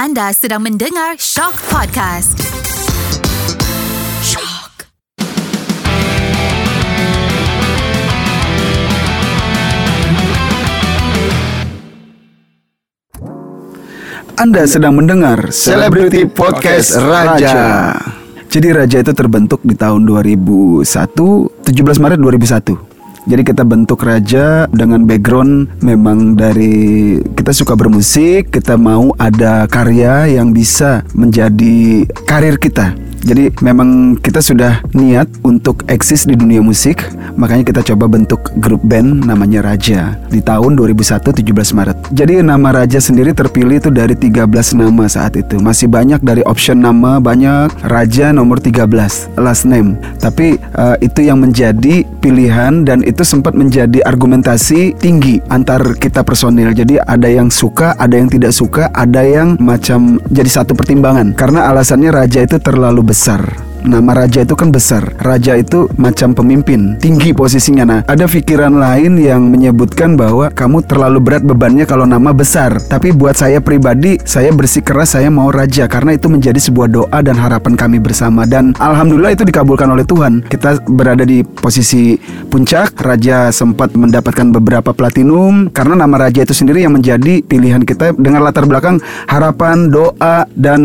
Anda sedang mendengar Shock Podcast. Shock. Anda sedang mendengar Celebrity Podcast Raja. Jadi Raja itu terbentuk di tahun 2001, 17 Maret 2001. Jadi kita bentuk Raja dengan background memang dari kita suka bermusik, kita mau ada karya yang bisa menjadi karir kita. Jadi memang kita sudah niat untuk eksis di dunia musik, makanya kita coba bentuk grup band namanya Raja di tahun 2001 17 Maret. Jadi nama Raja sendiri terpilih itu dari 13 nama saat itu. Masih banyak dari option nama banyak Raja nomor 13 last name. Tapi eh, itu yang menjadi pilihan dan itu sempat menjadi argumentasi tinggi antar kita personil. Jadi ada yang suka, ada yang tidak suka, ada yang macam jadi satu pertimbangan. Karena alasannya Raja itu terlalu besar. Nama raja itu kan besar. Raja itu macam pemimpin, tinggi posisinya. Nah, ada pikiran lain yang menyebutkan bahwa kamu terlalu berat bebannya kalau nama besar. Tapi buat saya pribadi, saya bersikeras saya mau raja karena itu menjadi sebuah doa dan harapan kami bersama. Dan alhamdulillah itu dikabulkan oleh Tuhan. Kita berada di posisi puncak. Raja sempat mendapatkan beberapa platinum karena nama raja itu sendiri yang menjadi pilihan kita dengan latar belakang harapan, doa dan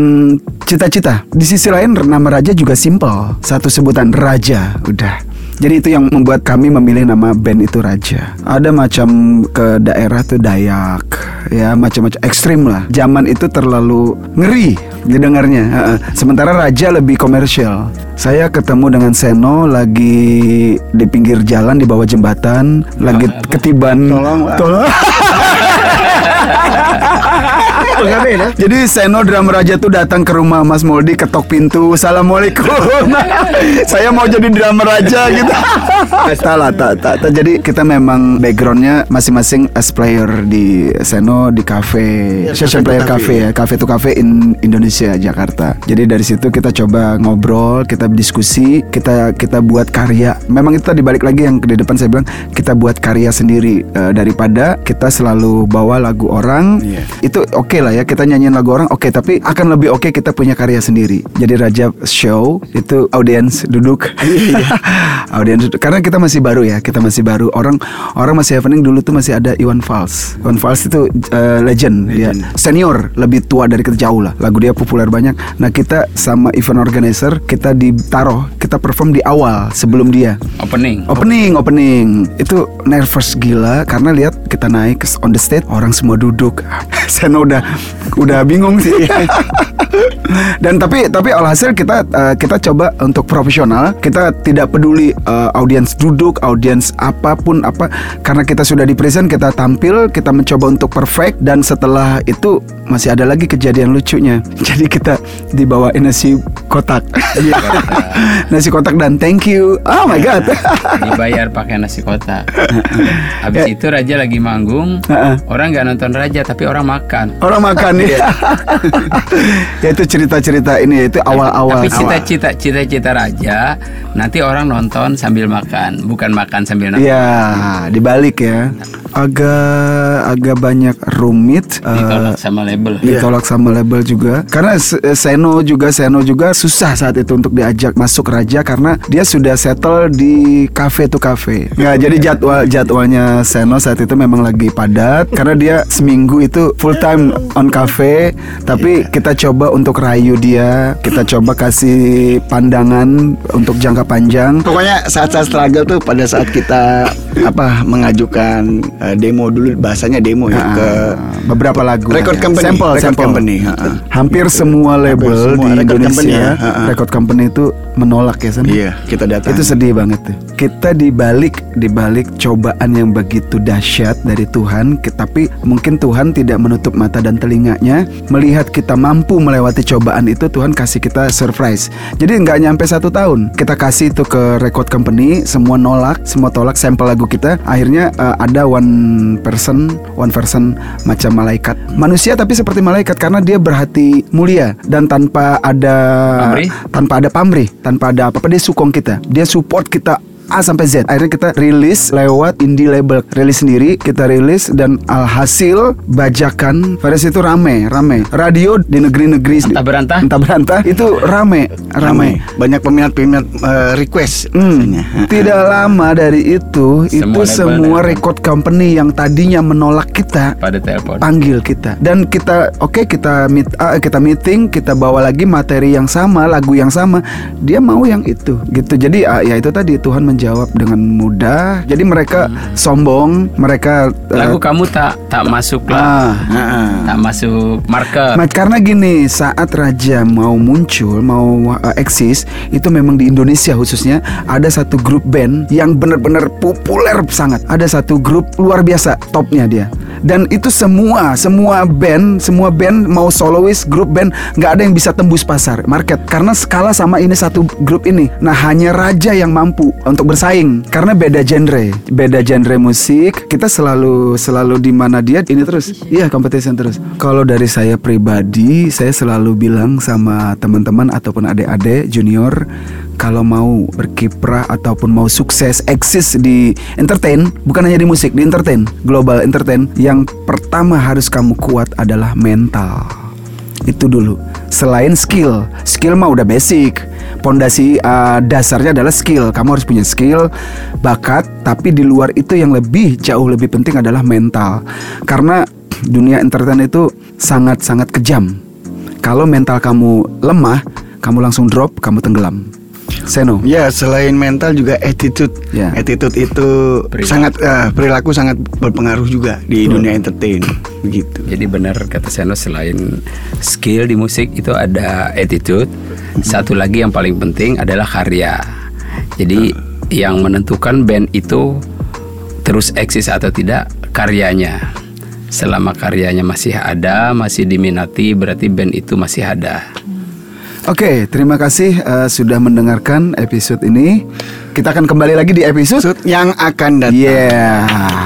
cita-cita. Di sisi lain nama raja juga simple, satu sebutan raja, udah. Jadi itu yang membuat kami memilih nama band itu Raja. Ada macam ke daerah tuh Dayak, ya macam-macam ekstrim lah. Zaman itu terlalu ngeri didengarnya. Sementara Raja lebih komersial. Saya ketemu dengan Seno lagi di pinggir jalan di bawah jembatan, lagi ketiban. Tolong, Pak. Tolong. Jadi Seno drama Raja tuh datang ke rumah Mas Moldi ketok pintu, assalamualaikum. Saya mau jadi drama Raja gitu. tak lah, tak, tak, tak. Jadi kita memang backgroundnya masing-masing as player di Seno di cafe, session player cafe ya, cafe to cafe in Indonesia Jakarta. Jadi dari situ kita coba ngobrol, kita diskusi, kita kita buat karya. Memang itu tadi balik lagi yang di depan saya bilang kita buat karya sendiri eh, daripada kita selalu bawa lagu orang. Iya. Itu oke lah ya kita nyanyiin lagu orang oke tapi akan lebih oke kita punya karya sendiri. Jadi Raja Show itu audiens duduk. audiens duduk karena kita masih baru ya, kita masih baru. Orang orang masih happening dulu tuh masih ada Iwan Fals. Iwan Fals itu eh, legend, dia senior, lebih tua dari kita jauh lah. Lagu dia populer banyak. Nah, kita sama event organizer kita ditaruh, kita perform di awal sebelum dia. Opening. Opening, opening. Itu nervous gila karena lihat kita naik on the stage orang semua duduk. Saya udah udah bingung sih. Dan tapi tapi alhasil kita eh, kita coba untuk profesional. Kita tidak peduli eh, audiens duduk, audiens apa pun apa karena kita sudah di present kita tampil, kita mencoba untuk perfect dan setelah itu masih ada lagi kejadian lucunya. Jadi kita dibawain nasi kotak. nasi kotak dan thank you. Oh my god. Dibayar pakai nasi kotak. Habis Ya. itu Raja lagi manggung. Orang nggak nonton Raja tapi orang makan. Orang makan Iya. ya. ya itu cerita-cerita ini itu awal-awal. Tapi cita-cita cita-cita Raja nanti orang nonton sambil makan, bukan makan sambil nonton. Ya, dibalik ya. Agak agak banyak rumit. eh, Ditolak sama label. ditolak sama label juga. Karena eh, Seno juga Seno juga susah saat itu untuk diajak masuk Raja karena dia sudah settle di cafe to cafe. Nggak jadi jadwal jadwalnya Seno saat itu memang lagi padat karena dia seminggu itu full time on cafe. Tapi kita coba untuk rayu dia kita coba kasih pandangan untuk jangka panjang. Pokoknya saat-saat struggle tuh pada saat kita apa mengajukan eh, demo dulu bahasanya demo ya ke Ah, beberapa lagu Record aja. company, sampel, record company, ha, ha. hampir semua label semua di record Indonesia company ya, record company itu menolak ya San? Iya, kita datang. itu sedih banget tuh kita dibalik dibalik cobaan yang begitu dahsyat dari Tuhan tapi mungkin Tuhan tidak menutup mata dan telinganya melihat kita mampu melewati cobaan itu Tuhan kasih kita surprise jadi nggak nyampe satu tahun kita kasih itu ke record company semua nolak semua tolak sampel lagu kita akhirnya eh, ada one person one person macam malaikat manusia tapi seperti malaikat karena dia berhati mulia dan tanpa ada Pamrih? tanpa ada pamrih, tanpa ada apa-apa dia sukong kita. Dia support kita A sampai Z. Akhirnya kita rilis lewat indie label, rilis sendiri, kita rilis dan alhasil bajakan pada situ rame, rame. Radio di negeri-negeri Entah berantah. entah berantah itu rame, rame. ramai banyak peminat-peminat eh, request Hmm, tidak lama dari itu, itu Semua semua label record company yang tadinya menolak kita pada telepon. panggil kita dan kita oke kita meet ah, kita meeting kita bawa lagi materi yang sama lagu yang sama dia mau yang itu gitu jadi ah, ya itu tadi Tuhan menjawab dengan mudah jadi mereka sombong mereka eh, Lagu kamu tak tak masuk ah, lah. Heeh. Tak masuk market. Ma- karena gini saat Raja mau muncul mau uh, eksis itu memang di Indonesia khususnya ada satu grup band yang benar-benar populer sangat ada satu grup luar biasa topnya dia dan itu semua semua band semua band mau soloist grup band nggak ada yang bisa tembus pasar market. Karena skala sama ini satu grup ini. Nah hanya Raja yang mampu untuk bersaing. Karena beda genre beda genre musik. Kita selalu selalu di mana dia ini terus. Iya competition terus. Kalau dari saya pribadi saya selalu bilang sama teman-teman ataupun adik-adik junior kalau mau berkiprah ataupun mau sukses eksis di entertain bukan hanya di musik di entertain global entertain yang pertama harus kamu kuat adalah mental. Itu dulu. Selain skill skill mah udah basic. Pondasi uh, dasarnya adalah skill. Kamu harus punya skill bakat tapi di luar itu yang lebih jauh lebih penting adalah mental. Karena dunia entertain itu sangat sangat kejam. Kalau mental kamu lemah kamu langsung drop kamu tenggelam Seno Ya selain mental juga attitude Ya. Attitude itu Perilaku. sangat eh, Perilaku sangat berpengaruh juga Di dunia entertain Begitu Jadi benar kata Seno selain skill di musik itu ada attitude. Satu lagi yang paling penting adalah karya. Jadi yang menentukan band itu terus eksis atau tidak karyanya. Selama karyanya masih ada, masih diminati, berarti band itu masih ada. Oke, terima kasih uh, sudah mendengarkan episode ini. Kita akan kembali lagi di episode yang akan datang Yeah.